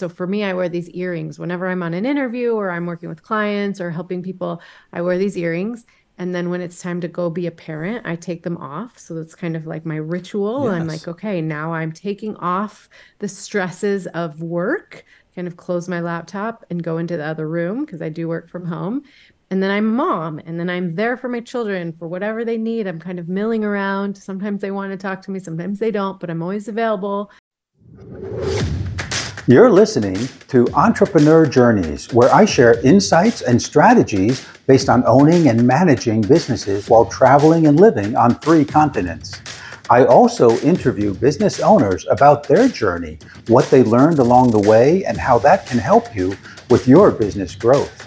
So for me, I wear these earrings whenever I'm on an interview or I'm working with clients or helping people. I wear these earrings. And then when it's time to go be a parent, I take them off. So that's kind of like my ritual. Yes. I'm like, okay, now I'm taking off the stresses of work, kind of close my laptop and go into the other room because I do work from home. And then I'm mom, and then I'm there for my children for whatever they need. I'm kind of milling around. Sometimes they want to talk to me, sometimes they don't, but I'm always available. You're listening to Entrepreneur Journeys, where I share insights and strategies based on owning and managing businesses while traveling and living on three continents. I also interview business owners about their journey, what they learned along the way, and how that can help you with your business growth.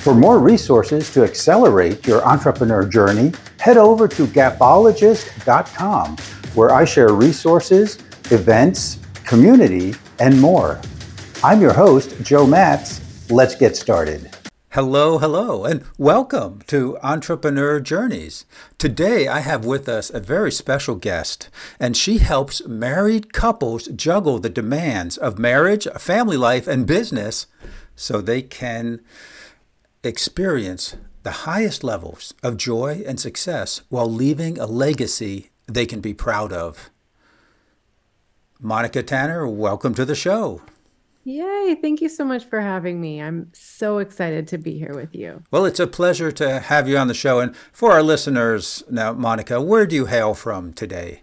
For more resources to accelerate your entrepreneur journey, head over to gapologist.com, where I share resources, events, community, and more. I'm your host, Joe Matz. Let's get started. Hello, hello, and welcome to Entrepreneur Journeys. Today I have with us a very special guest, and she helps married couples juggle the demands of marriage, family life, and business so they can experience the highest levels of joy and success while leaving a legacy they can be proud of. Monica Tanner, welcome to the show. Yay. Thank you so much for having me. I'm so excited to be here with you. Well, it's a pleasure to have you on the show. And for our listeners now, Monica, where do you hail from today?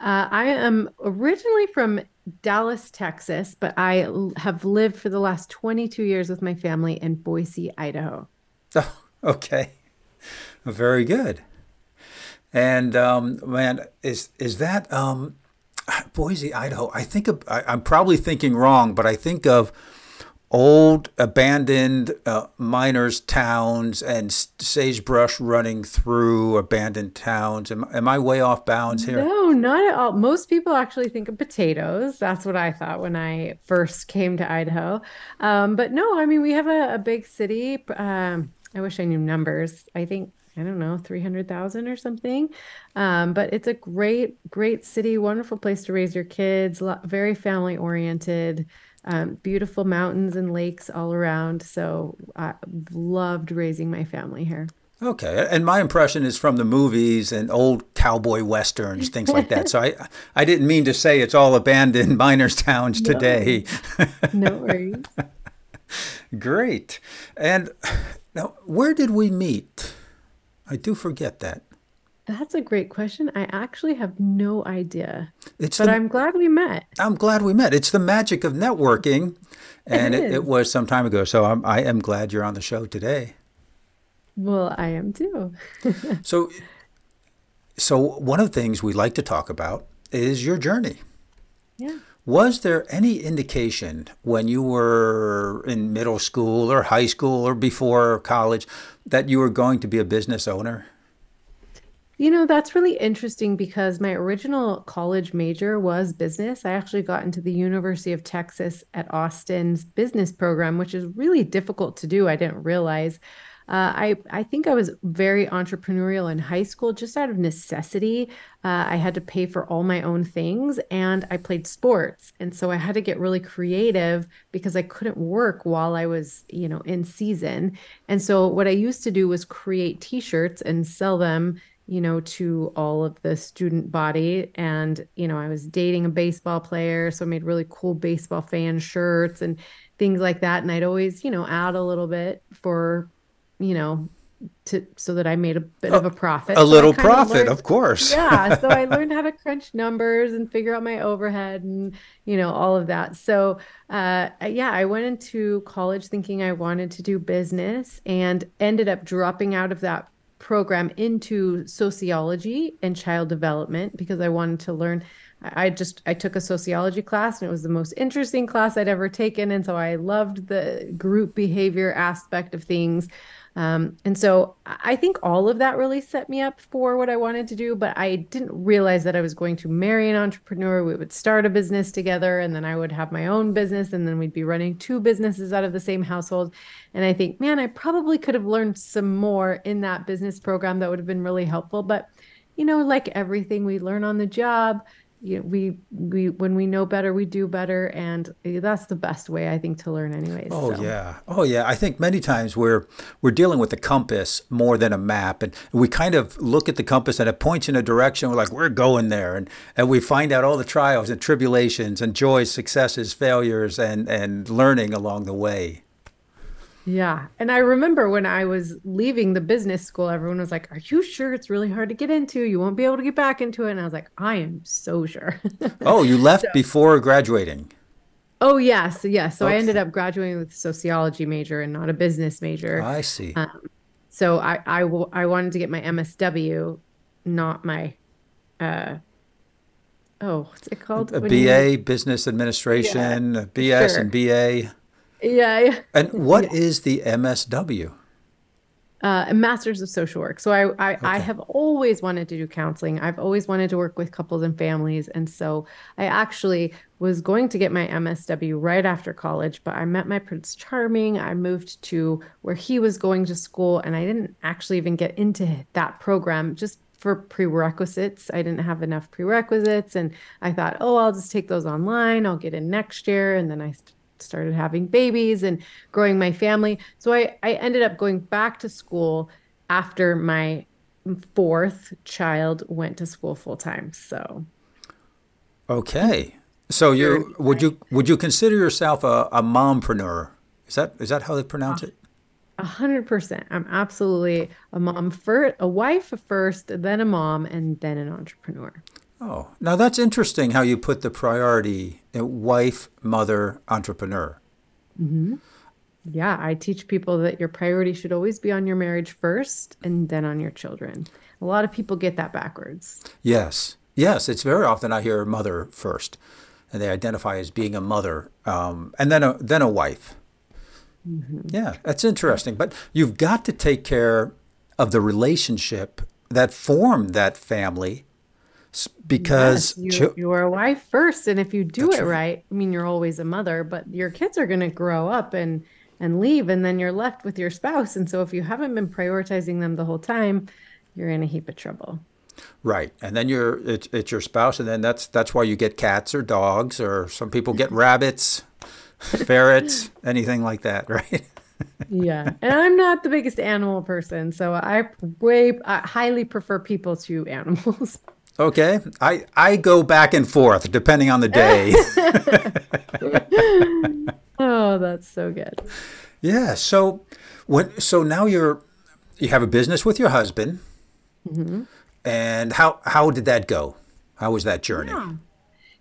Uh, I am originally from Dallas, Texas, but I have lived for the last 22 years with my family in Boise, Idaho. Oh, okay. Very good. And um, man, is is that um, Boise, Idaho. I think of, I, am probably thinking wrong, but I think of old abandoned uh, miners' towns and sagebrush running through abandoned towns. Am, am I way off bounds here? No, not at all. Most people actually think of potatoes. That's what I thought when I first came to Idaho. Um, but no, I mean, we have a, a big city. Um, I wish I knew numbers. I think I don't know, 300,000 or something. Um, but it's a great, great city, wonderful place to raise your kids, very family oriented, um, beautiful mountains and lakes all around. So I loved raising my family here. Okay, and my impression is from the movies and old cowboy westerns, things like that. So I, I didn't mean to say it's all abandoned miners' towns no. today. no worries. Great. And now, where did we meet? I do forget that. That's a great question. I actually have no idea. It's but the, I'm glad we met. I'm glad we met. It's the magic of networking, and it, it, it was some time ago. So I'm, I am glad you're on the show today. Well, I am too. so, so one of the things we like to talk about is your journey. Yeah. Was there any indication when you were in middle school or high school or before college that you were going to be a business owner? You know, that's really interesting because my original college major was business. I actually got into the University of Texas at Austin's business program, which is really difficult to do. I didn't realize. Uh, I I think I was very entrepreneurial in high school, just out of necessity. Uh, I had to pay for all my own things, and I played sports, and so I had to get really creative because I couldn't work while I was, you know, in season. And so what I used to do was create T-shirts and sell them you know, to all of the student body. And, you know, I was dating a baseball player. So I made really cool baseball fan shirts and things like that. And I'd always, you know, add a little bit for you know, to so that I made a bit of a profit. A so little profit, learned, of course. yeah. So I learned how to crunch numbers and figure out my overhead and you know all of that. So uh, yeah, I went into college thinking I wanted to do business and ended up dropping out of that program into sociology and child development because I wanted to learn I just I took a sociology class and it was the most interesting class I'd ever taken and so I loved the group behavior aspect of things um, and so I think all of that really set me up for what I wanted to do, but I didn't realize that I was going to marry an entrepreneur. We would start a business together, and then I would have my own business, and then we'd be running two businesses out of the same household. And I think, man, I probably could have learned some more in that business program that would have been really helpful. But, you know, like everything we learn on the job, you know, we we when we know better, we do better, and that's the best way I think to learn, anyways. Oh so. yeah, oh yeah. I think many times we're we're dealing with the compass more than a map, and we kind of look at the compass and it points in a direction. We're like, we're going there, and and we find out all the trials and tribulations and joys, successes, failures, and and learning along the way. Yeah. And I remember when I was leaving the business school, everyone was like, Are you sure it's really hard to get into? You won't be able to get back into it. And I was like, I am so sure. oh, you left so, before graduating. Oh, yes. Yes. So okay. I ended up graduating with a sociology major and not a business major. I see. Um, so I, I, w- I wanted to get my MSW, not my, uh, oh, what's it called? A BA, you... Business Administration, yeah. BS sure. and BA. Yeah. yeah. And what yeah. is the MSW? Uh, a master's of social work. So I, I, okay. I, have always wanted to do counseling. I've always wanted to work with couples and families. And so I actually was going to get my MSW right after college, but I met my Prince Charming. I moved to where he was going to school, and I didn't actually even get into that program just for prerequisites. I didn't have enough prerequisites. And I thought, oh, I'll just take those online. I'll get in next year. And then I started having babies and growing my family. So I, I ended up going back to school after my fourth child went to school full time. So Okay. So you would you would you consider yourself a, a mompreneur? Is that is that how they pronounce it? A hundred percent. I'm absolutely a mom first, a wife first, then a mom, and then an entrepreneur. Oh, now that's interesting how you put the priority wife, mother, entrepreneur. Mm-hmm. Yeah, I teach people that your priority should always be on your marriage first and then on your children. A lot of people get that backwards. Yes. Yes. It's very often I hear mother first, and they identify as being a mother um, and then a, then a wife. Mm-hmm. Yeah, that's interesting. But you've got to take care of the relationship that formed that family because yes, you, you, are a wife first and if you do it right. right i mean you're always a mother but your kids are going to grow up and and leave and then you're left with your spouse and so if you haven't been prioritizing them the whole time you're in a heap of trouble. Right and then you're it's, it's your spouse and then that's that's why you get cats or dogs or some people get rabbits ferrets anything like that right? Yeah and i'm not the biggest animal person so i way I highly prefer people to animals Okay, I I go back and forth depending on the day. oh, that's so good. Yeah. So when so now you're you have a business with your husband, mm-hmm. and how how did that go? How was that journey? Yeah.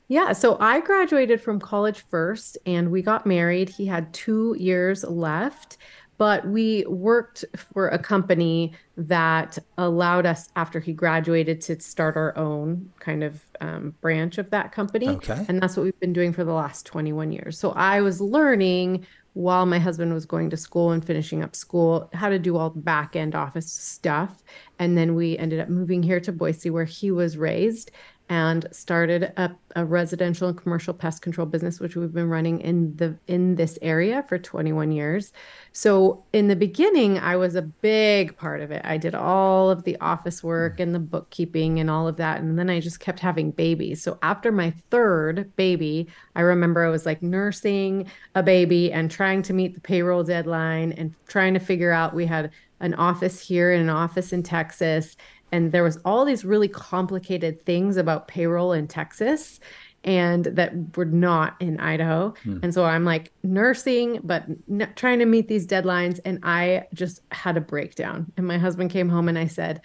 Yeah, so I graduated from college first and we got married. He had two years left but we worked for a company that allowed us after he graduated to start our own kind of um, branch of that company. Okay. and that's what we've been doing for the last 21 years. So i was learning while my husband was going to school and finishing up school how to do all the back end office stuff. And then we ended up moving here to boise where he was raised and started a, a, residential and commercial pest control business which we've been running in the in this area for 21 years. So in the beginning i was a big part of it. I did all of the office work and the bookkeeping and all of that and then i just kept having babies. So after my third baby i remember i was like nursing a baby and trying to meet the payroll deadline and trying to figure out we had an office here and an office in texas and there was all these really complicated things about payroll in Texas and that were not in Idaho. Hmm. And so I'm like nursing, but n- trying to meet these deadlines. And I just had a breakdown. And my husband came home and I said,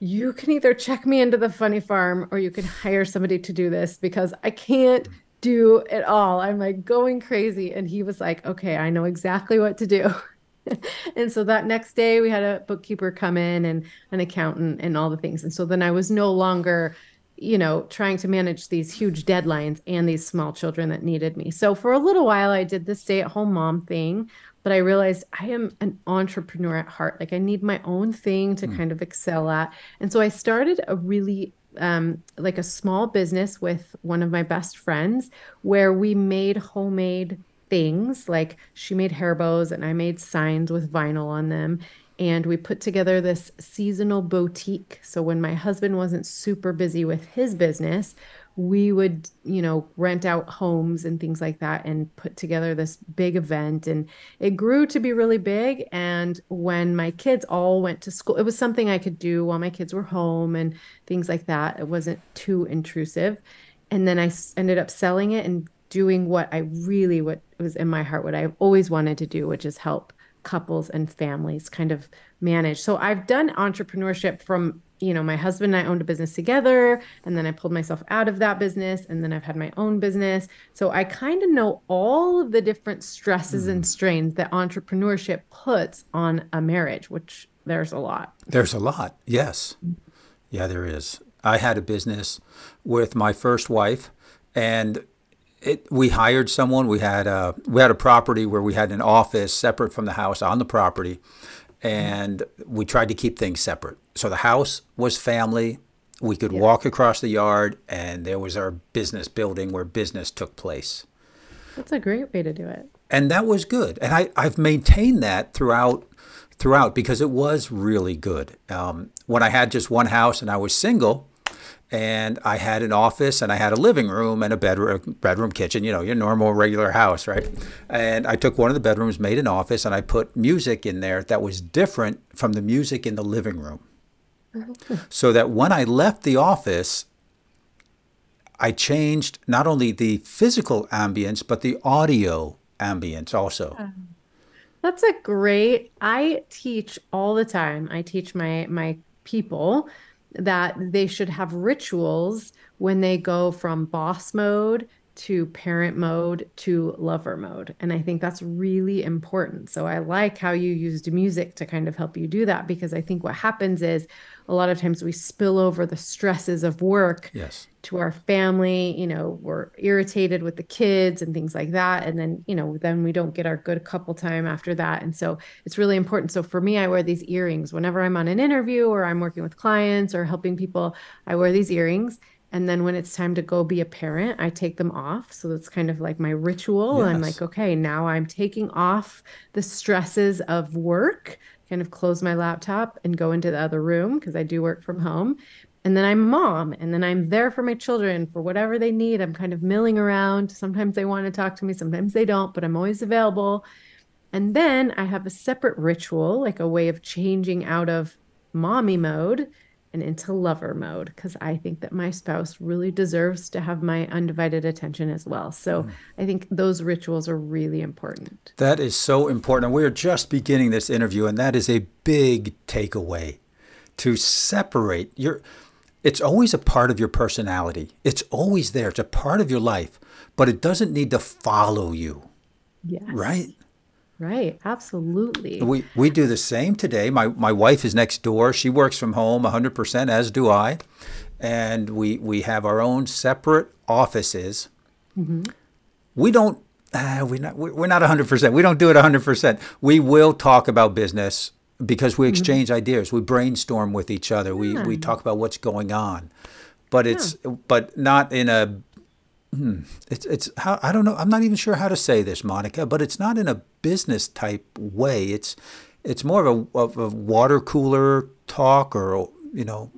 You can either check me into the funny farm or you can hire somebody to do this because I can't do it all. I'm like going crazy. And he was like, Okay, I know exactly what to do. and so that next day we had a bookkeeper come in and an accountant and all the things. And so then i was no longer you know trying to manage these huge deadlines and these small children that needed me. So for a little while i did the stay at home mom thing but i realized i am an entrepreneur at heart. Like i need my own thing to mm. kind of excel at. And so i started a really um, like a small business with one of my best friends where we made homemade things like she made hair bows and I made signs with vinyl on them. And we put together this seasonal boutique. So when my husband wasn't super busy with his business, we would, you know, rent out homes and things like that and put together this big event. And it grew to be really big. And when my kids all went to school, it was something I could do while my kids were home and things like that. It wasn't too intrusive. And then I ended up selling it and doing what I really, what was in my heart, what I've always wanted to do, which is help couples and families kind of manage. So I've done entrepreneurship from you know, my husband and I owned a business together, and then I pulled myself out of that business, and then I've had my own business. So I kind of know all of the different stresses mm. and strains that entrepreneurship puts on a marriage, which there's a lot. There's a lot, yes. Yeah, there is. I had a business with my first wife, and it, we hired someone. We had a we had a property where we had an office separate from the house on the property, and we tried to keep things separate. So the house was family. We could yeah. walk across the yard, and there was our business building where business took place. That's a great way to do it. And that was good. And I, I've maintained that throughout throughout because it was really good. Um, when I had just one house and I was single, and I had an office and I had a living room and a bedroom, bedroom kitchen, you know, your normal regular house, right? And I took one of the bedrooms, made an office, and I put music in there that was different from the music in the living room. Mm-hmm. So that when I left the office, I changed not only the physical ambience, but the audio ambience also. Oh. That's a great. I teach all the time. I teach my my people that they should have rituals when they go from boss mode to parent mode to lover mode. And I think that's really important. So I like how you used music to kind of help you do that because I think what happens is a lot of times we spill over the stresses of work yes. to our family. You know, we're irritated with the kids and things like that. And then, you know, then we don't get our good couple time after that. And so it's really important. So for me, I wear these earrings whenever I'm on an interview or I'm working with clients or helping people, I wear these earrings. And then when it's time to go be a parent, I take them off. So that's kind of like my ritual. Yes. I'm like, okay, now I'm taking off the stresses of work kind of close my laptop and go into the other room because I do work from home. And then I'm mom, and then I'm there for my children for whatever they need. I'm kind of milling around. Sometimes they want to talk to me, sometimes they don't, but I'm always available. And then I have a separate ritual, like a way of changing out of mommy mode and into lover mode because I think that my spouse really deserves to have my undivided attention as well. So mm. I think those rituals are really important. That is so important. we're just beginning this interview, and that is a big takeaway to separate your. It's always a part of your personality. It's always there. It's a part of your life, but it doesn't need to follow you. Yes. Right? Right, absolutely. We we do the same today. My my wife is next door. She works from home 100% as do I. And we we have our own separate offices. Mm-hmm. We don't uh, we're not we're not 100%. We don't do it 100%. We will talk about business because we mm-hmm. exchange mm-hmm. ideas. We brainstorm with each other. Yeah. We we talk about what's going on. But it's yeah. but not in a Hmm. It's it's how I don't know. I'm not even sure how to say this, Monica, but it's not in a business type way. It's it's more of a, of a water cooler talk, or you know,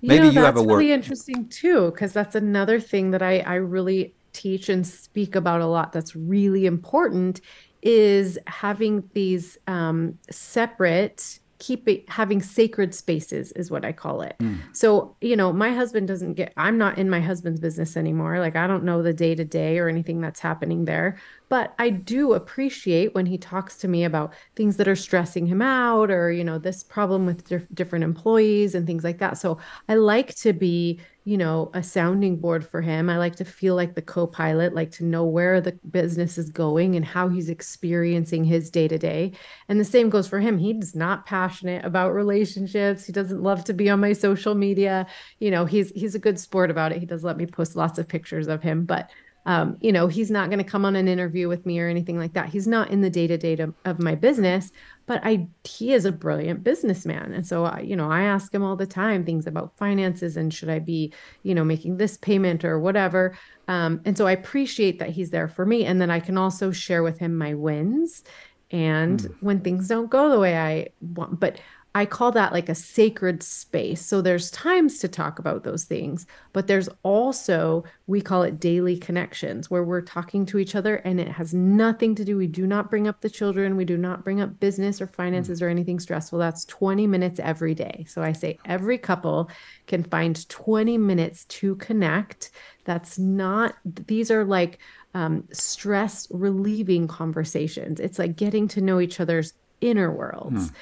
maybe you, know, you have a word. really interesting too, because that's another thing that I I really teach and speak about a lot. That's really important is having these um, separate keep it having sacred spaces is what I call it. Mm. So, you know, my husband doesn't get I'm not in my husband's business anymore. Like I don't know the day to day or anything that's happening there, but I do appreciate when he talks to me about things that are stressing him out or, you know, this problem with dif- different employees and things like that. So, I like to be you know, a sounding board for him. I like to feel like the co pilot, like to know where the business is going and how he's experiencing his day to day. And the same goes for him. He's not passionate about relationships. He doesn't love to be on my social media. You know, he's he's a good sport about it. He does let me post lots of pictures of him, but um, you know, he's not going to come on an interview with me or anything like that. He's not in the day to day of my business, but I he is a brilliant businessman, and so I, you know, I ask him all the time things about finances and should I be, you know, making this payment or whatever. Um, and so I appreciate that he's there for me, and then I can also share with him my wins and mm. when things don't go the way I want, but I call that like a sacred space. So there's times to talk about those things, but there's also, we call it daily connections where we're talking to each other and it has nothing to do. We do not bring up the children. We do not bring up business or finances or anything stressful. That's 20 minutes every day. So I say every couple can find 20 minutes to connect. That's not, these are like um, stress relieving conversations. It's like getting to know each other's inner worlds. Mm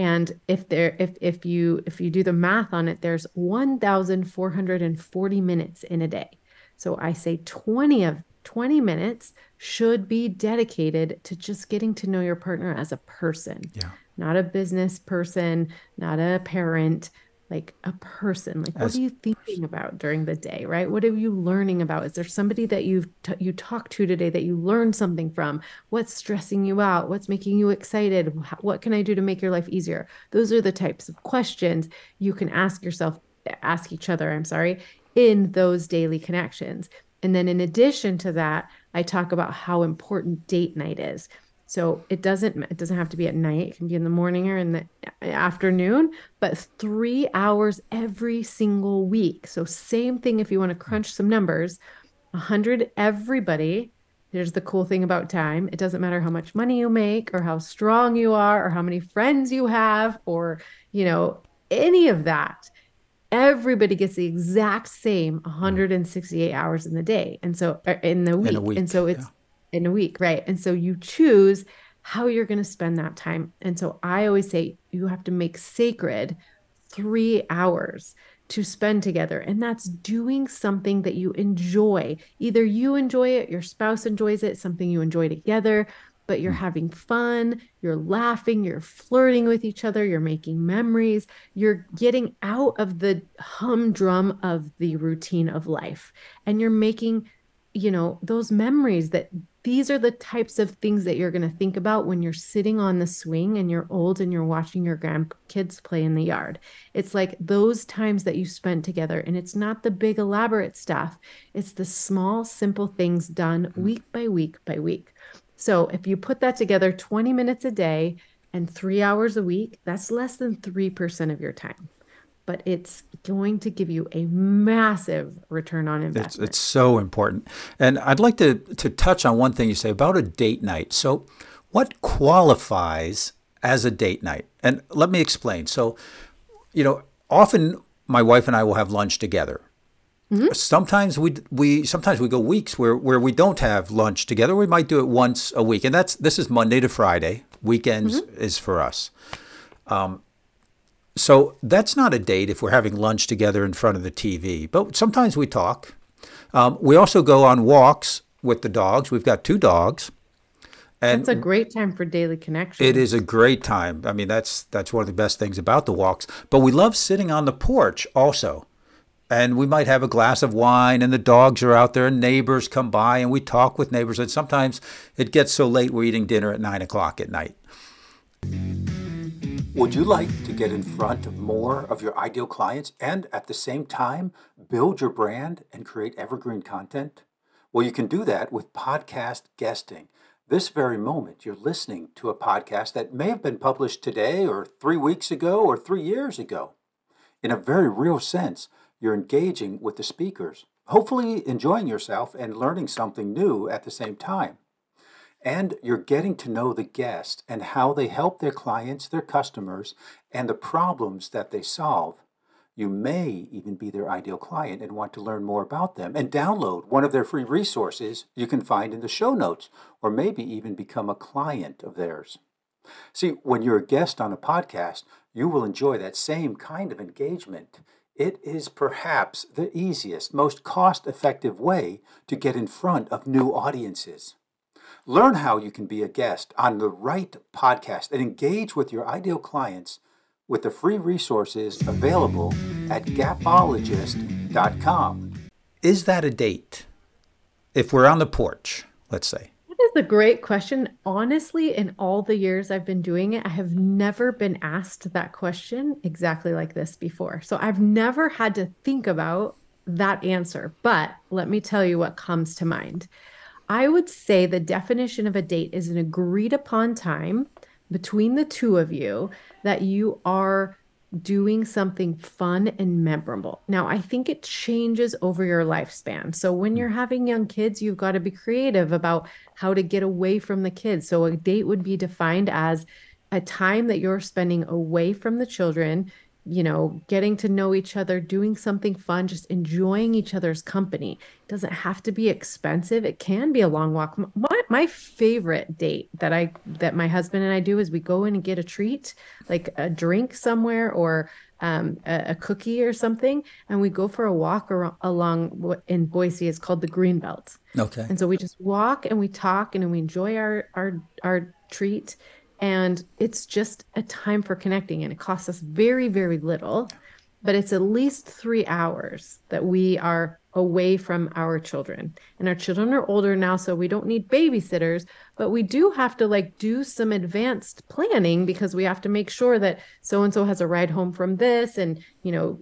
and if there if if you if you do the math on it there's 1440 minutes in a day so i say 20 of 20 minutes should be dedicated to just getting to know your partner as a person yeah. not a business person not a parent like a person like what are you thinking about during the day right? What are you learning about? Is there somebody that you've t- you talked to today that you learned something from? What's stressing you out? What's making you excited? What can i do to make your life easier? Those are the types of questions you can ask yourself ask each other i'm sorry in those daily connections. And then in addition to that i talk about how important date night is so it doesn't it doesn't have to be at night. It can be in the morning or in the afternoon, but 3 hours every single week. So same thing if you want to crunch some numbers, 100 everybody. Here's the cool thing about time. It doesn't matter how much money you make or how strong you are or how many friends you have or, you know, any of that everybody gets the exact same 168 hours in the day and so er, in the week, in week and so it's yeah in a week, right? And so you choose how you're going to spend that time. And so I always say you have to make sacred three hours to spend together. And that's doing something that you enjoy. Either you enjoy it, your spouse enjoys it, something you enjoy together, but you're hmm. having fun, you're laughing, you're flirting with each other, you're making memories, you're getting out of the humdrum of the routine of life, and you're making you know those memories that these are the types of things that you're going to think about when you're sitting on the swing and you're old and you're watching your grandkids play in the yard. It's like those times that you spent together. And it's not the big, elaborate stuff, it's the small, simple things done mm-hmm. week by week by week. So if you put that together 20 minutes a day and three hours a week, that's less than 3% of your time but it's going to give you a massive return on investment. It's, it's, so important. And I'd like to, to touch on one thing you say about a date night. So, what qualifies as a date night? And let me explain. So, you know, often my wife and I will have lunch together. Mm-hmm. Sometimes we we sometimes we go weeks where, where we don't have lunch together. We might do it once a week, and that's this is Monday to Friday. Weekends mm-hmm. is for us. Um, so that's not a date if we're having lunch together in front of the TV, but sometimes we talk. Um, we also go on walks with the dogs. We've got two dogs. And that's a great time for daily connection. It is a great time. I mean, that's that's one of the best things about the walks. But we love sitting on the porch also. And we might have a glass of wine and the dogs are out there and neighbors come by and we talk with neighbors. And sometimes it gets so late we're eating dinner at nine o'clock at night. Would you like to get in front of more of your ideal clients and at the same time build your brand and create evergreen content? Well, you can do that with podcast guesting. This very moment, you're listening to a podcast that may have been published today or three weeks ago or three years ago. In a very real sense, you're engaging with the speakers, hopefully enjoying yourself and learning something new at the same time and you're getting to know the guest and how they help their clients, their customers, and the problems that they solve. You may even be their ideal client and want to learn more about them and download one of their free resources you can find in the show notes, or maybe even become a client of theirs. See, when you're a guest on a podcast, you will enjoy that same kind of engagement. It is perhaps the easiest, most cost effective way to get in front of new audiences. Learn how you can be a guest on the right podcast and engage with your ideal clients with the free resources available at gapologist.com. Is that a date? If we're on the porch, let's say. That is a great question. Honestly, in all the years I've been doing it, I have never been asked that question exactly like this before. So I've never had to think about that answer. But let me tell you what comes to mind. I would say the definition of a date is an agreed upon time between the two of you that you are doing something fun and memorable. Now, I think it changes over your lifespan. So, when you're having young kids, you've got to be creative about how to get away from the kids. So, a date would be defined as a time that you're spending away from the children you know, getting to know each other, doing something fun, just enjoying each other's company. It doesn't have to be expensive. It can be a long walk. My, my favorite date that I that my husband and I do is we go in and get a treat, like a drink somewhere or um, a, a, cookie or something, and we go for a walk around, along what in Boise is called the Green Belt. Okay. And so we just walk and we talk and we enjoy our our our treat and it's just a time for connecting, and it costs us very, very little, but it's at least three hours that we are away from our children. And our children are older now, so we don't need babysitters, but we do have to like do some advanced planning because we have to make sure that so and so has a ride home from this and, you know,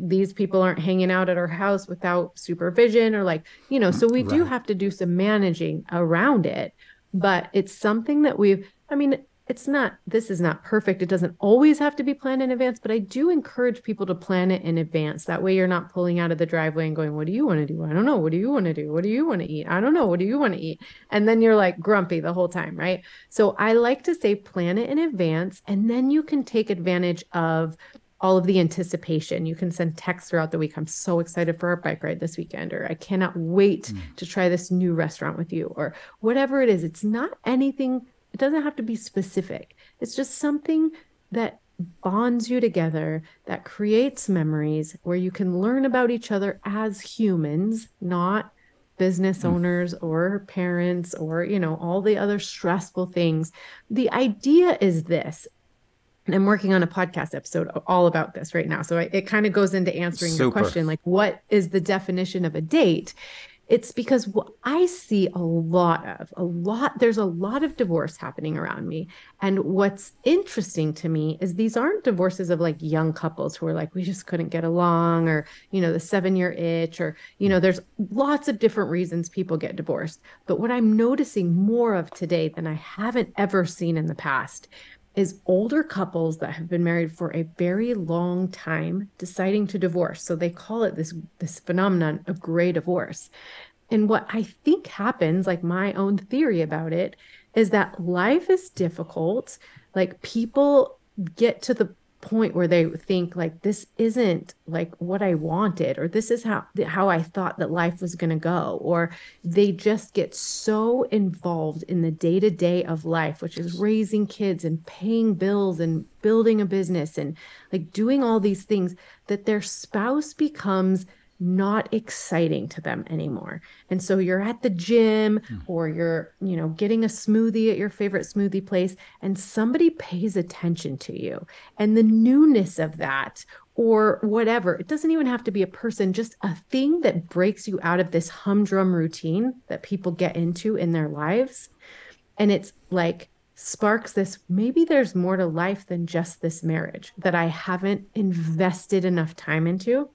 these people aren't hanging out at our house without supervision or like, you know, so we right. do have to do some managing around it. But it's something that we've I mean, it's not this is not perfect. It doesn't always have to be planned in advance but i do encourage people to plan it in advance. That way you're not pulling out of the driveway and going what do you want to do? I don't know. What do you want to do? What do you want to eat? I don't know. What do you want to eat? And then you're like grumpy the whole time right? So i like to say plan it in advance and then you can take advantage of all of the anticipation. You can send texts throughout the week. I'm so excited for our bike ride this weekend, or I cannot wait mm. to try this new restaurant with you, or whatever it is. It's not anything it doesn't have to be specific. It's just something that bonds you together, that creates memories where you can learn about each other as humans, not business hmm. owners or parents or, you know, all the other stressful things. The idea is this. And I'm working on a podcast episode all about this right now. So it kind of goes into answering Super. your question like, what is the definition of a date? It's because what I see a lot of, a lot, there's a lot of divorce happening around me. And what's interesting to me is these aren't divorces of like young couples who are like, we just couldn't get along, or, you know, the seven year itch, or, you know, there's lots of different reasons people get divorced. But what I'm noticing more of today than I haven't ever seen in the past is older couples that have been married for a very long time deciding to divorce. So they call it this this phenomenon of gray divorce. And what I think happens, like my own theory about it, is that life is difficult. Like people get to the point where they think like this isn't like what I wanted or this is how how I thought that life was going to go or they just get so involved in the day-to-day of life which is raising kids and paying bills and building a business and like doing all these things that their spouse becomes not exciting to them anymore. And so you're at the gym mm. or you're, you know, getting a smoothie at your favorite smoothie place and somebody pays attention to you. And the newness of that or whatever, it doesn't even have to be a person, just a thing that breaks you out of this humdrum routine that people get into in their lives. And it's like sparks this maybe there's more to life than just this marriage that I haven't invested enough time into.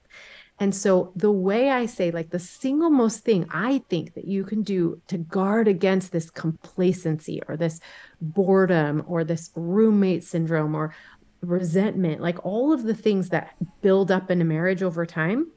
And so, the way I say, like, the single most thing I think that you can do to guard against this complacency or this boredom or this roommate syndrome or resentment, like all of the things that build up in a marriage over time,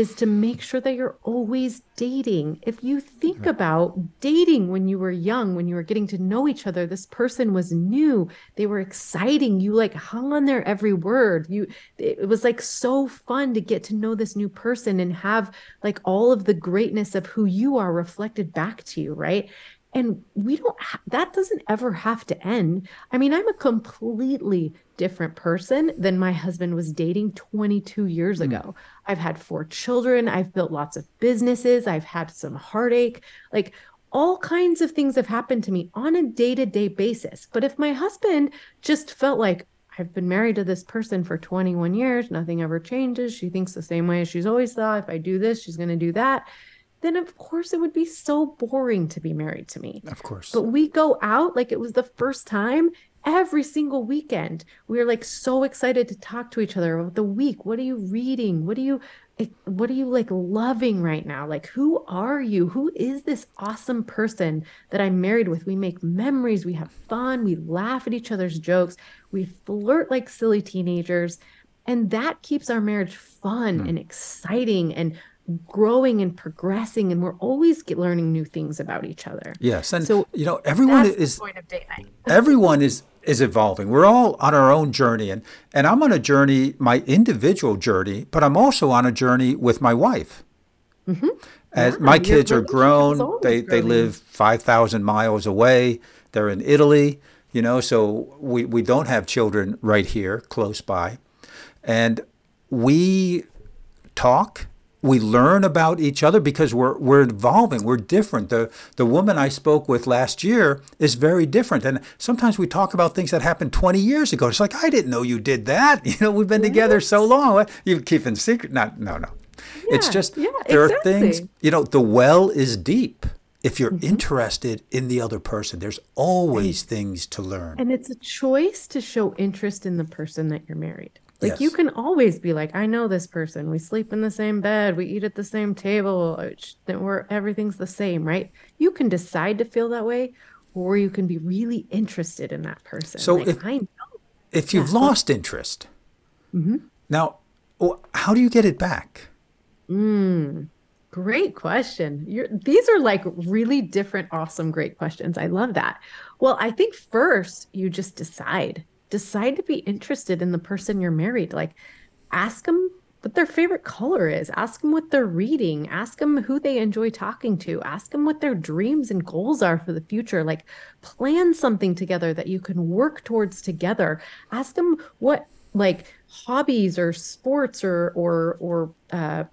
is to make sure that you're always dating. If you think about dating when you were young, when you were getting to know each other, this person was new, they were exciting, you like hung on their every word. You it was like so fun to get to know this new person and have like all of the greatness of who you are reflected back to you, right? And we don't ha- that doesn't ever have to end i mean i'm a completely different person than my husband was dating 22 years mm. ago i've had four children i've built lots of businesses i've had some heartache like all kinds of things have happened to me on a day-to-day basis but if my husband just felt like I've been married to this person for 21 years. Nothing ever changes. She thinks the same way as she's always thought. If I do this, she's going to do that then of course it would be so boring to be married to me. Of course. But we go out like it was the first time every single weekend. We are like so excited to talk to each other about the week. What are you reading? What are you what are you like loving right now? Like, who are you? Who is this awesome person that I'm married with? We make memories, we have fun, we laugh at each other's jokes, we flirt like silly teenagers. And that keeps our marriage fun mm. and exciting and growing and progressing and we're always learning new things about each other. Yes and so you know everyone is everyone is is evolving. We're all on our own journey and and i'm on a journey my individual journey but i'm also on a journey with my wife. Mm-hmm. as yeah, my kids are grown they they live 5000 miles away. They're in italy you know so we we don't have children right here close by. And we talk we learn about each other because we're we're evolving we're different. The the woman i spoke with last year is very different. And sometimes we talk about things that happened 20 years ago. It's like i didn't know you did that. You know we've been together so long. You keep in secret? Not no no. Yeah, it's just yeah, there exactly. are things you know the well is deep. If you're mm-hmm. interested in the other person there's always things to learn. And it's a choice to show interest in the person that you're married like yes. you can always be like, I know this person. We sleep in the same bed. We eat at the same table. Then we're everything's the same, right? You can decide to feel that way, or you can be really interested in that person. So like, if I know, if you've yeah. lost interest, mm-hmm. now how do you get it back? Mm, great question. You're, these are like really different, awesome, great questions. I love that. Well, I think first you just decide decide to be interested in the person you're married. Like, ask them what their favorite color is, ask them what they're reading, ask them who they enjoy talking to, ask them what their dreams and goals are for the future. Like, plan something together that you can work towards together. Ask them what like hobbies or sports or or or uh,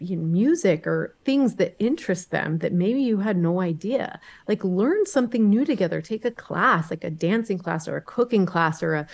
you know, music or things that interest them that maybe you had no idea. Like learn something new together. Take a class, like a dancing class or a cooking class or a,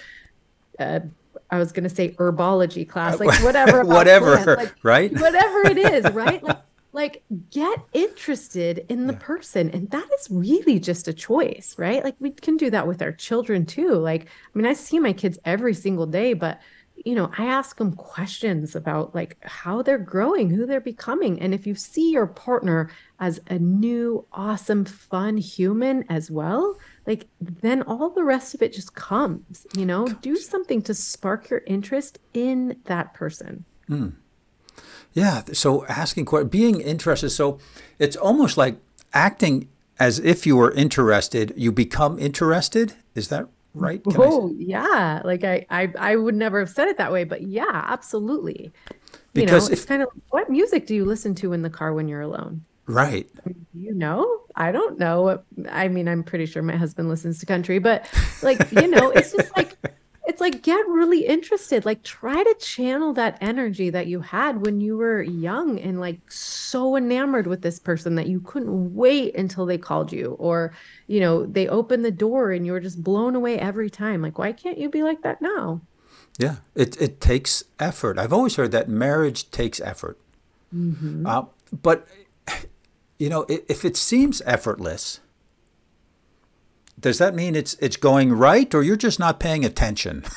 a I was going to say herbology class, uh, like whatever, whatever, like, right? Whatever it is, right? Like, like get interested in the yeah. person, and that is really just a choice, right? Like we can do that with our children too. Like, I mean, I see my kids every single day, but you know, I ask them questions about like how they're growing, who they're becoming. And if you see your partner as a new, awesome, fun human as well, like then all the rest of it just comes, you know, do something to spark your interest in that person. Mm. Yeah. So asking, being interested. So it's almost like acting as if you were interested, you become interested. Is that right? Can oh, yeah. Like I, I, I would never have said it that way, but yeah, absolutely. Because you know, if, it's kind of what music do you listen to in the car when you're alone? Right. You know, I don't know. I mean, I'm pretty sure my husband listens to country, but like, you know, it's just like it's like get really interested. Like try to channel that energy that you had when you were young and like so enamored with this person that you couldn't wait until they called you or you know they opened the door and you were just blown away every time. Like why can't you be like that now? Yeah. It, it takes effort. I've always heard that marriage takes effort. Mm-hmm. uh, but you know if it seems effortless does that mean it's it's going right or you're just not paying attention?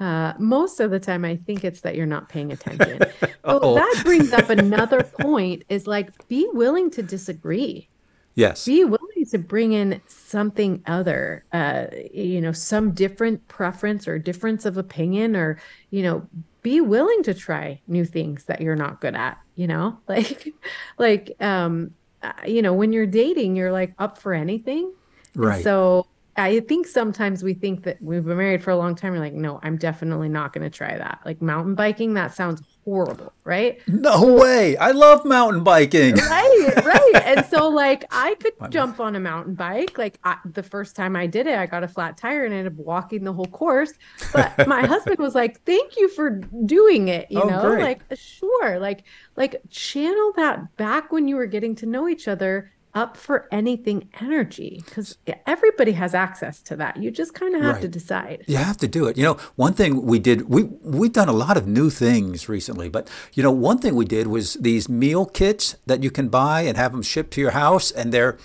Uh, most of the time, I think it's that you're not paying attention. so that brings up another point: is like be willing to disagree. Yes. Be willing to bring in something other, uh, you know, some different preference or difference of opinion, or you know, be willing to try new things that you're not good at. You know, like, like, um, uh, you know, when you're dating, you're like up for anything Right. So I think sometimes we think that we've been married for a long time. We're like, no, I'm definitely not going to try that. Like mountain biking, that sounds horrible, right? No way. I love mountain biking. Right, right. and so, like, I could jump on a mountain bike. Like, I, the first time I did it, I got a flat tire and ended up walking the whole course. But my husband was like, thank you for doing it. You oh, know, great. like, sure. Like, like channel that back when you were getting to know each other up for anything energy because everybody has access to that. You just kind of have right. to decide. You have to do it. You know, one thing we did, we we've done a lot of new things recently, but you know, one thing we did was these meal kits that you can buy and have them shipped to your house, and they're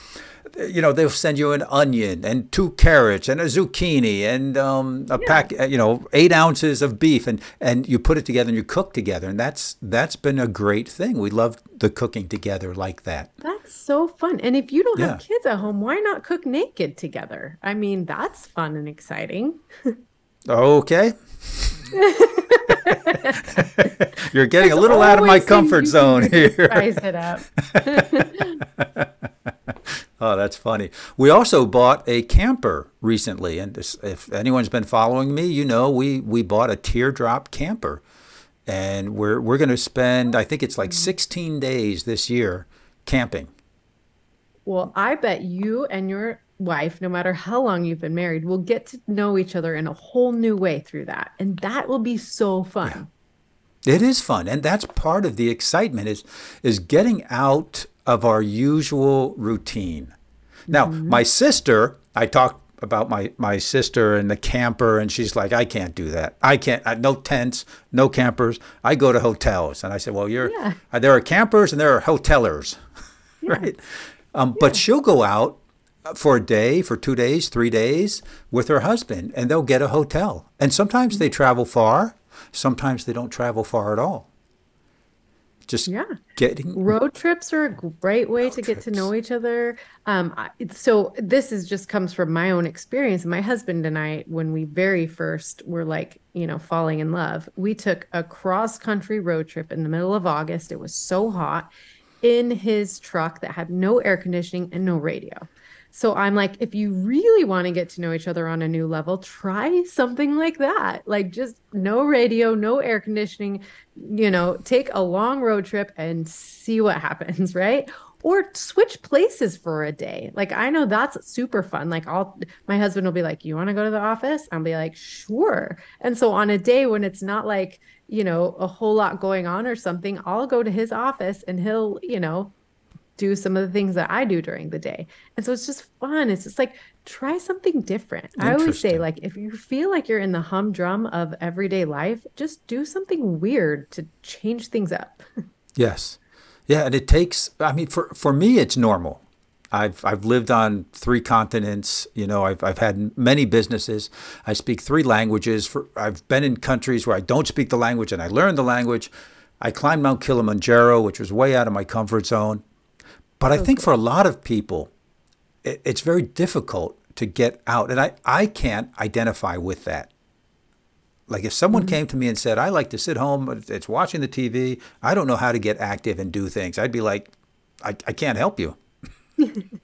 you know they'll send you an onion and two carrots and a zucchini and um, a Yeah. pack you know eight ounces of beef and and you put it together and you cook together and that's that's been a great thing we love the cooking together like that That's so fun. And if you don't have Yeah. kids at home, why not cook naked together? I mean, that's fun and exciting. okay you're getting a little out of my comfort zone can do to here Spice it up. Oh, that's funny. We also bought a camper recently, and this- if anyone's been following me, you know we we bought a teardrop camper, and we're we're going to spend I think it's like mm. 16 days this year camping. Well, I bet you and your wife, no matter how long you've been married, will get to know each other in a whole new way through that. And that will be so fun. It is fun, and that's part of the excitement is is getting out of our usual routine. Now, my sister, I talked about my my sister and the camper, and she's like, I can't do that. I can't. I, no tents, no campers. I go to hotels, and I said, Well, you're Yeah. uh, there are campers and there are hotelers, right? Um, But she'll go out for a day, for two days, three days with her husband, and they'll get a hotel. And sometimes they travel far, sometimes they don't travel far at all. Just Yeah. getting Road trips are a great way to get to know each other. Um, I- so this is just comes from my own experience. My husband and I, when we very first were like, you know, falling in love, we took a cross country road trip in the middle of August. It was so hot in his truck that had no air conditioning and no radio. So I'm like, if you really want to get to know each other on a new level, try something like that. Like just no radio, no air conditioning, you know, take a long road trip and see what happens, right? Or switch places for a day. Like I know that's super fun. Like I'll my husband will be like, "You want to go to the office?" I'll be like, "Sure." And so on a day when it's not like, you know, a whole lot going on or something, I'll go to his office and he'll, you know, do some of the things that I do during the day. And so it's just fun. It's just like try something different. I always say like if you feel like you're in the humdrum of everyday life, just do something weird to change things up. Yes. Yeah, and it takes I mean for for me it's normal. I've I've lived on three continents, you know, I've I've had many businesses. I speak three languages for I've been in countries where I don't speak the language and I learned the language. I climbed Mount Kilimanjaro, which was way out of my comfort zone. But I think for a lot of people it, it's very difficult to get out and I I can't identify with that. Like if someone mm-hmm. came to me and said, "I like to sit home, it's watching the TV. I don't know how to get active and do things," I'd be like, "I, I can't help you."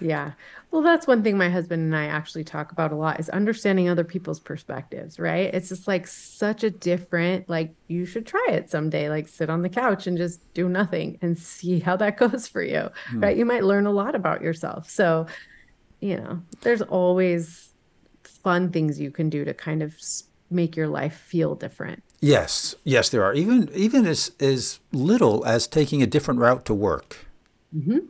Yeah. Well, that's one thing my husband and I actually talk about a lot is understanding other people's perspectives, right? It's just like such a different, like you should try it someday, like sit on the couch and just do nothing and see how that goes for you, hmm. right? You might learn a lot about yourself. So, you know, there's always fun things you can do to kind of make your life feel different. Yes, yes, there are even even as as little as taking a different route to work, mm-hmm.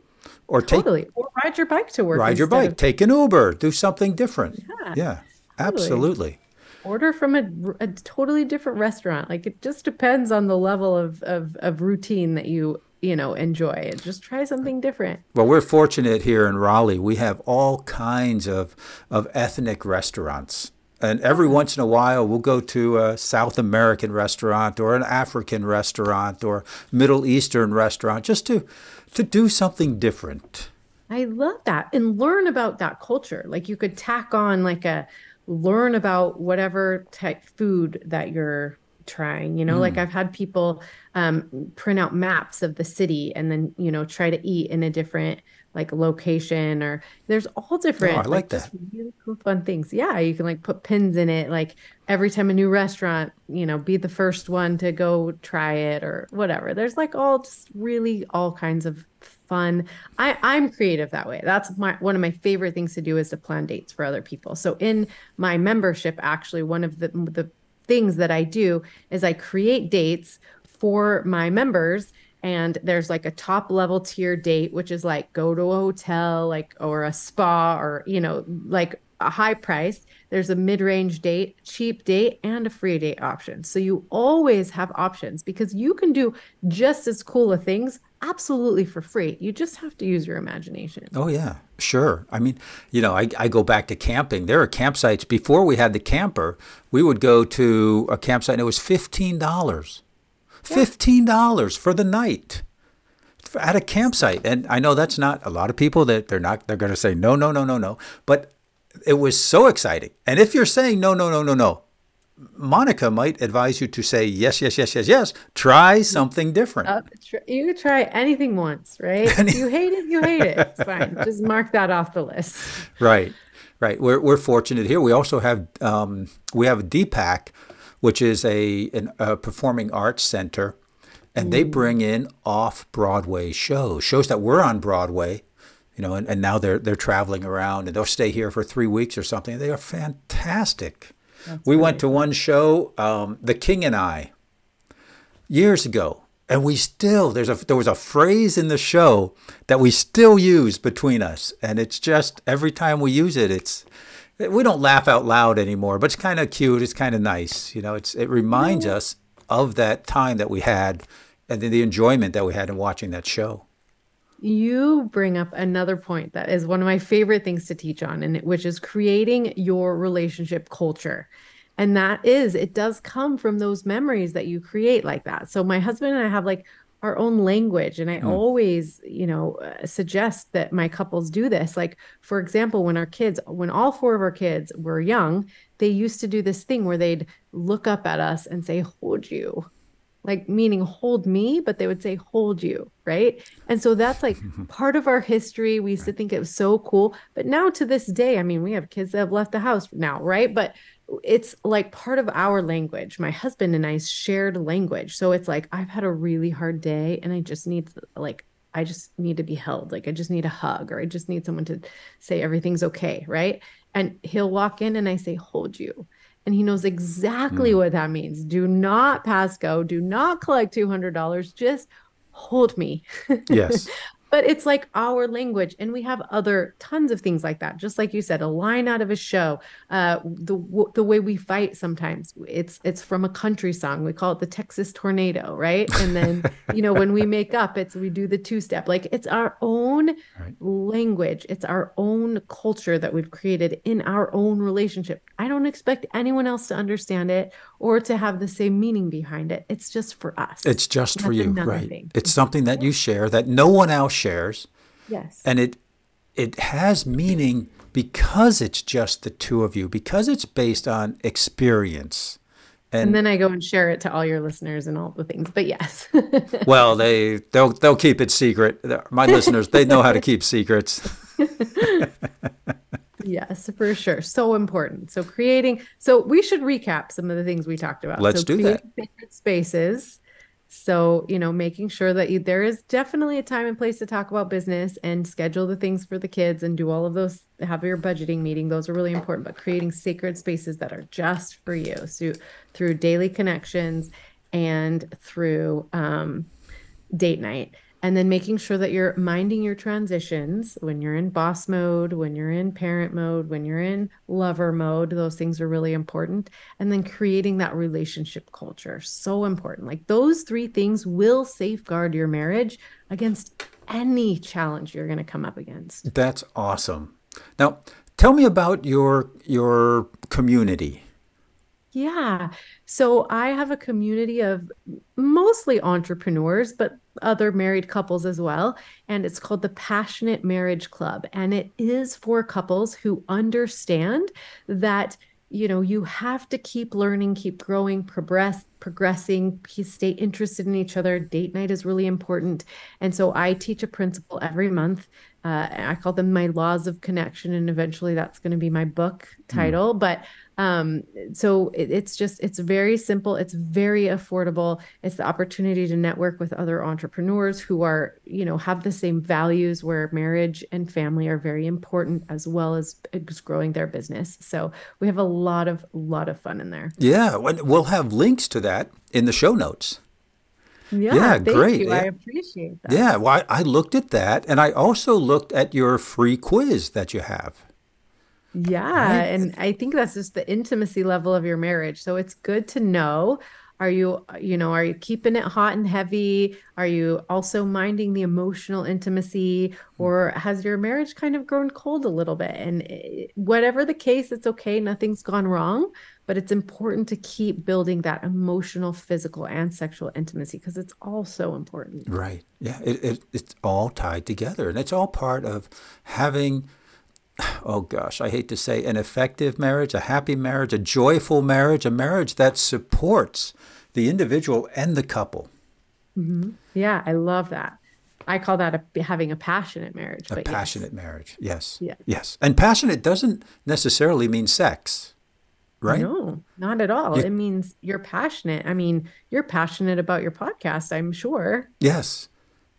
Or take Totally. Or ride your bike to work. ride your bike, of- take an Uber, do something different. Yeah, Yeah, totally. absolutely. order from a, a totally different restaurant. Like it just depends on the level of, of, of routine that you, you know, enjoy. Just try something different. Well, we're fortunate here in Raleigh. We have all kinds of of ethnic restaurants. And every once in a while, we'll go to a South American restaurant or an African restaurant or Middle Eastern restaurant just to to do something different. I love that. And learn about that culture. Like you could tack on like a learn about whatever type food that you're trying. You know, like I've had people um, print out maps of the city and then, you know, try to eat in a different like location or there's all different oh, I like just that. really cool fun things. Yeah, you can like put pins in it like every time a new restaurant, you know, be the first one to go try it or whatever. There's like all just really all kinds of fun. I I'm creative that way. That's my one of my favorite things to do is to plan dates for other people. So in my membership actually one of the the things that I do is I create dates for my members and there's like a top level tier date which is like go to a hotel like or a spa or you know like a high price, there's a mid-range date, cheap date, and a free date option. So you always have options because you can do just as cool of things absolutely for free. You just have to use your imagination. Oh yeah, sure. I mean, you know, I, I go back to camping. There are campsites before we had the camper. We would go to a campsite and it was fifteen dollars. Fifteen dollars for the night at a campsite. And I know that's not a lot of people that they're not they're going to say no, no, no, no, no. But it was so exciting. And if you're saying no, no, no, no, no, Monica might advise you to say yes, yes, yes, yes, yes. Try something different. Uh, tr- you try anything once, right? You hate it, you hate it. It's fine. Just mark that off the list. Right, right. We're we're fortunate here. We also have um, we have DPAC, which is a an, a performing arts center, and mm. they bring in off Broadway shows, shows that were on Broadway you know, and, and now they're they're traveling around and they'll stay here for three weeks or something. They are fantastic. That's we great. went to one show, um, The King and I, years ago, and we still there's a there was a phrase in the show that we still use between us, and it's just every time we use it, it's we don't laugh out loud anymore, but it's kind of cute. It's kind of nice, you know. It's it reminds us of that time that we had and the enjoyment that we had in watching that show you bring up another point that is one of my favorite things to teach on and which is creating your relationship culture and that is it does come from those memories that you create like that so my husband and i have like our own language and i mm. always you know uh, suggest that my couples do this like for example when our kids when all four of our kids were young they used to do this thing where they'd look up at us and say hold you like meaning hold me, but they would say hold you, right? And so that's like part of our history. We used to think it was so cool. But now to this day, I mean, we have kids that have left the house now, right? But it's like part of our language. My husband and I shared language. So it's like, I've had a really hard day and I just need like, I just need to be held. Like I just need a hug or I just need someone to say everything's okay. Right. And he'll walk in and I say, hold you and he knows exactly mm. what that means. Do not pass go. Do not collect $200. Just hold me. Yes. but it's like our language and we have other tons of things like that. Just like you said a line out of a show uh, the the way we fight sometimes it's it's from a country song. We call it the texas tornado right? And then you know when we make up it's we do the two step like it's our own right. language. It's our own culture that we've created in our own relationship. I don't expect anyone else to understand it or to have the same meaning behind it. It's just for us. It's just That's for you. right. thing. it's something that you share that no one else shares. Yes. And it it has meaning because it's just the two of you, because it's based on experience. And, and, then I go and share it to all your listeners and all the things. But yes. well, they they'll they'll keep it secret. My listeners, they know how to keep secrets. yes, for sure. So important. So creating. So we should recap some of the things we talked about. Let's so do that. Spaces so, you know, making sure that you, there is definitely a time and place to talk about business and schedule the things for the kids and do all of those, have your budgeting meeting. Those are really important, but creating sacred spaces that are just for you. So, through daily connections and through um, date night and then making sure that you're minding your transitions when you're in boss mode, when you're in parent mode, when you're in lover mode. Those things are really important. And then creating that relationship culture, so important. Like those three things will safeguard your marriage against any challenge you're going to come up against. That's awesome. Now, tell me about your your community. Yeah. So I have a community of mostly entrepreneurs, but other married couples as well. And it's called the Passionate Marriage Club. And it is for couples who understand that you know you have to keep learning keep growing progress progressing stay interested in each other date night is really important and so i teach a principle every month uh, i call them my laws of connection and eventually that's going to be my book hmm. title mm. but um, so it, it's just it's very simple it's very affordable it's the opportunity to network with other entrepreneurs who are you know have the same values where marriage and family are very important as well as, as growing their business so we have a lot of lot of fun in there yeah we'll have links to that in the show notes yeah, yeah great. You. I appreciate that. Yeah, well, I, I looked at that, and I also looked at your free quiz that you have. Yeah. Right? And I think that's just the intimacy level of your marriage. So it's good to know are you, you know, are you keeping it hot and heavy? Are you also minding the emotional intimacy? Or has your marriage kind of grown cold a little bit? And eh, whatever the case, it's okay. Nothing's gone wrong. But it's important to keep building that emotional, physical, and sexual intimacy because it's all so important. Right. Yeah. It, it, it's all tied together. And it's all part of having oh gosh, I hate to say, an effective marriage, a happy marriage, a joyful marriage, a marriage that supports the individual and the couple. Mm-hmm. Yeah, I love that. I call that a, having a passionate marriage. A passionate yes. marriage, yes. Yeah. Yes. And passionate doesn't necessarily mean sex, right? No, not at all. You, it means you're passionate. I mean, you're passionate about your podcast, I'm sure. Yes,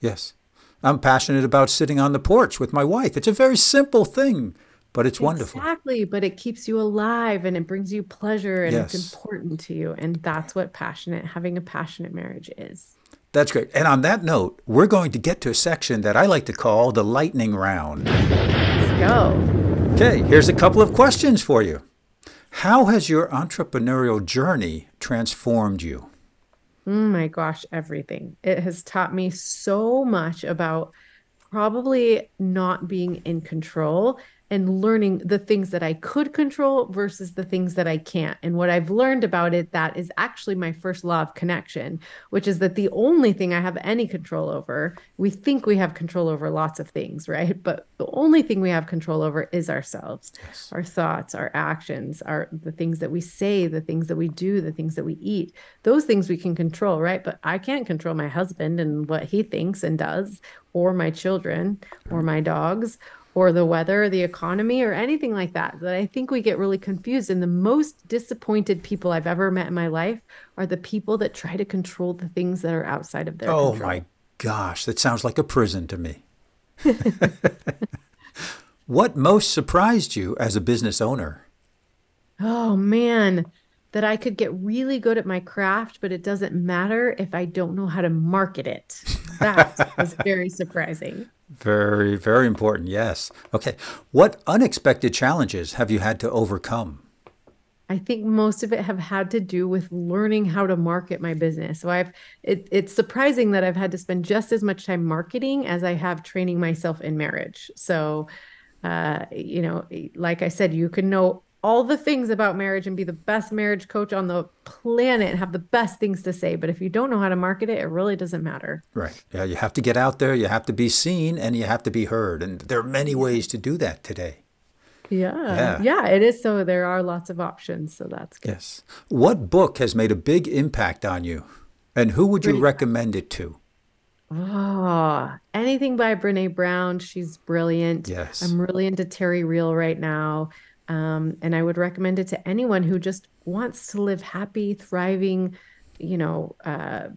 yes. I'm passionate about sitting on the porch with my wife. It's a very simple thing, but it's wonderful. Exactly. But it keeps you alive and it brings you pleasure and yes. it's important to you. And that's what passionate, having a passionate marriage is. That's great. And on that note, we're going to get to a section that I like to call the lightning round. Let's go. Okay, here's a couple of questions for you. How has your entrepreneurial journey transformed you? Oh my gosh, everything. It has taught me so much about probably not being in control and learning the things that I could control versus the things that I can't. And what I've learned about it, that is actually my first law of connection, which is that the only thing I have any control over, we think we have control over lots of things, right? But the only thing we have control over is ourselves, yes. our thoughts, our actions, our the things that we say, the things that we do, the things that we eat. Those things we can control, right? But I can't control my husband and what he thinks and does, or my children, or mm. my dogs, or the weather, the economy, or anything like that. That I think we get really confused. And the most disappointed people I've ever met in my life are the people that try to control the things that are outside of their oh control. my gosh, that sounds like a prison to me. what most surprised you as a business owner? Oh man, that I could get really good at my craft, but it doesn't matter if I don't know how to market it. That was very surprising. Very, very important. Yes. Okay. What unexpected challenges have you had to overcome? I think most of it have had to do with learning how to market my business. So I've it, it's surprising that I've had to spend just as much time marketing as I have training myself in marriage. So uh, you know, like I said, you can know all the things about marriage and be the best marriage coach on the planet and have the best things to say. But if you don't know how to market it, it really doesn't matter. Right. Yeah. You have to get out there, you have to be seen, and you have to be heard. And there are many ways to do that today. Yeah. Yeah, yeah it is. So there are lots of options. So that's good. Yes. What book has made a big impact on you? And who would you recommend it to? Oh, anything by Brene Brown. She's brilliant. Yes. I'm really into Terry Real right now. Um, and I would recommend it to anyone who just wants to live happy, thriving, you know, uh,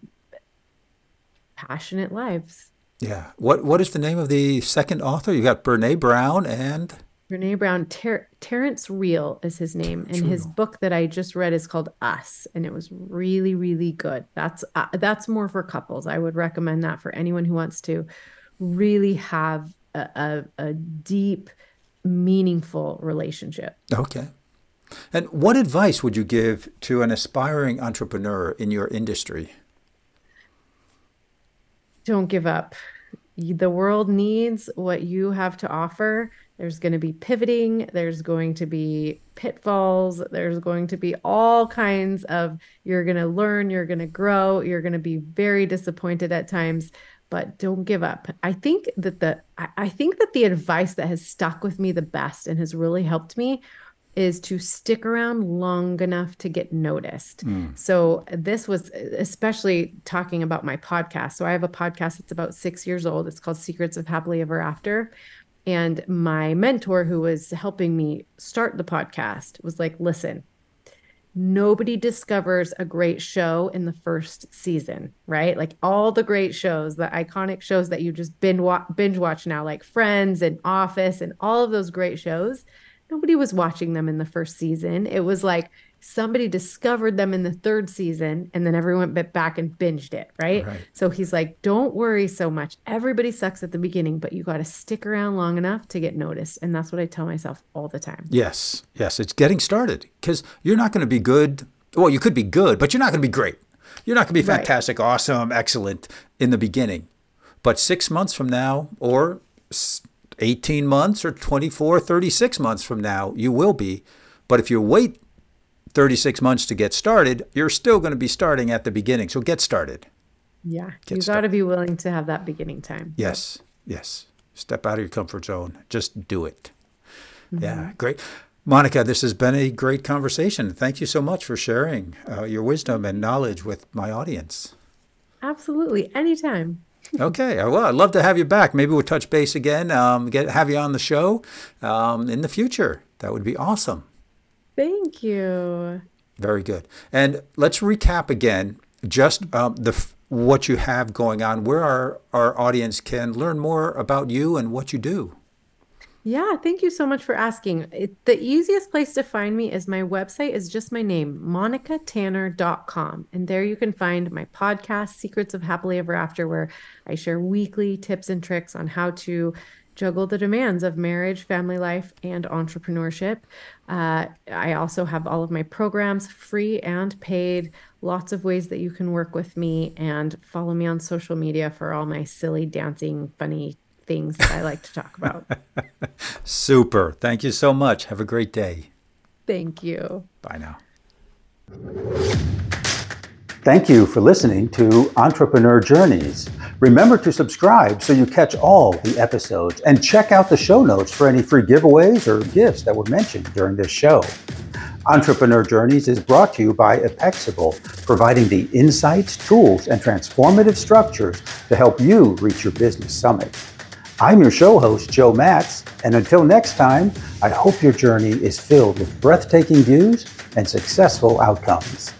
passionate lives. Yeah. What What is the name of the second author? You got Brene Brown and Brene Brown. Ter- Terrence Real is his name, and his book that I just read is called Us, and it was really, really good. That's uh, that's more for couples. I would recommend that for anyone who wants to really have a, a, a deep meaningful relationship. Okay. And what advice would you give to an aspiring entrepreneur in your industry? Don't give up. The world needs what you have to offer. There's going to be pivoting, there's going to be pitfalls, there's going to be all kinds of you're going to learn, you're going to grow, you're going to be very disappointed at times but don't give up. I think that the I think that the advice that has stuck with me the best and has really helped me is to stick around long enough to get noticed. Mm. So this was especially talking about my podcast. So I have a podcast that's about 6 years old. It's called Secrets of Happily Ever After. And my mentor who was helping me start the podcast was like, "Listen, nobody discovers a great show in the first season, right? Like all the great shows, the iconic shows that you just binge watch, binge watch now, like Friends and Office and all of those great shows. Nobody was watching them in the first season. It was like somebody discovered them in the third season and then everyone went back and binged it, right? right. So he's like, don't worry so much. Everybody sucks at the beginning, but you got to stick around long enough to get noticed. And that's what I tell myself all the time. Yes. Yes. It's getting started because you're not going to be good. Well, you could be good, but you're not going to be great. You're not going to be fantastic, right. awesome, excellent in the beginning. But six months from now, or 18 months, or 24, 36 months from now, you will be. But if you wait 36 months to get started, you're still going to be starting at the beginning. So get started. Yeah. Get you got to be willing to have that beginning time. Yes. Yes. Step out of your comfort zone. Just do it. Mm-hmm. Yeah. Great. Monica, this has been a great conversation. Thank you so much for sharing uh, your wisdom and knowledge with my audience. Absolutely. Anytime. okay. Well, I'd love to have you back. Maybe we'll touch base again, um, get have you on the show um, in the future. That would be awesome. Thank you. Very good. And let's recap again just um, the what you have going on, where our, our audience can learn more about you and what you do. Yeah, thank you so much for asking. It, the easiest place to find me is my website is just my name, monicatanner.com. And there you can find my podcast, Secrets of Happily Ever After, where I share weekly tips and tricks on how to juggle the demands of marriage, family life, and entrepreneurship. Uh, I also have all of my programs free and paid, lots of ways that you can work with me, and follow me on social media for all my silly, dancing, funny things that I like to talk about. Super. Thank you so much. Have a great day. Thank you. Bye now. Thank you for listening to Entrepreneur Journeys. Remember to subscribe so you catch all the episodes and check out the show notes for any free giveaways or gifts that were mentioned during this show. Entrepreneur Journeys is brought to you by Apexible, providing the insights, tools, and transformative structures to help you reach your business summit. I'm your show host, Joe Matz, and until next time, I hope your journey is filled with breathtaking views and successful outcomes.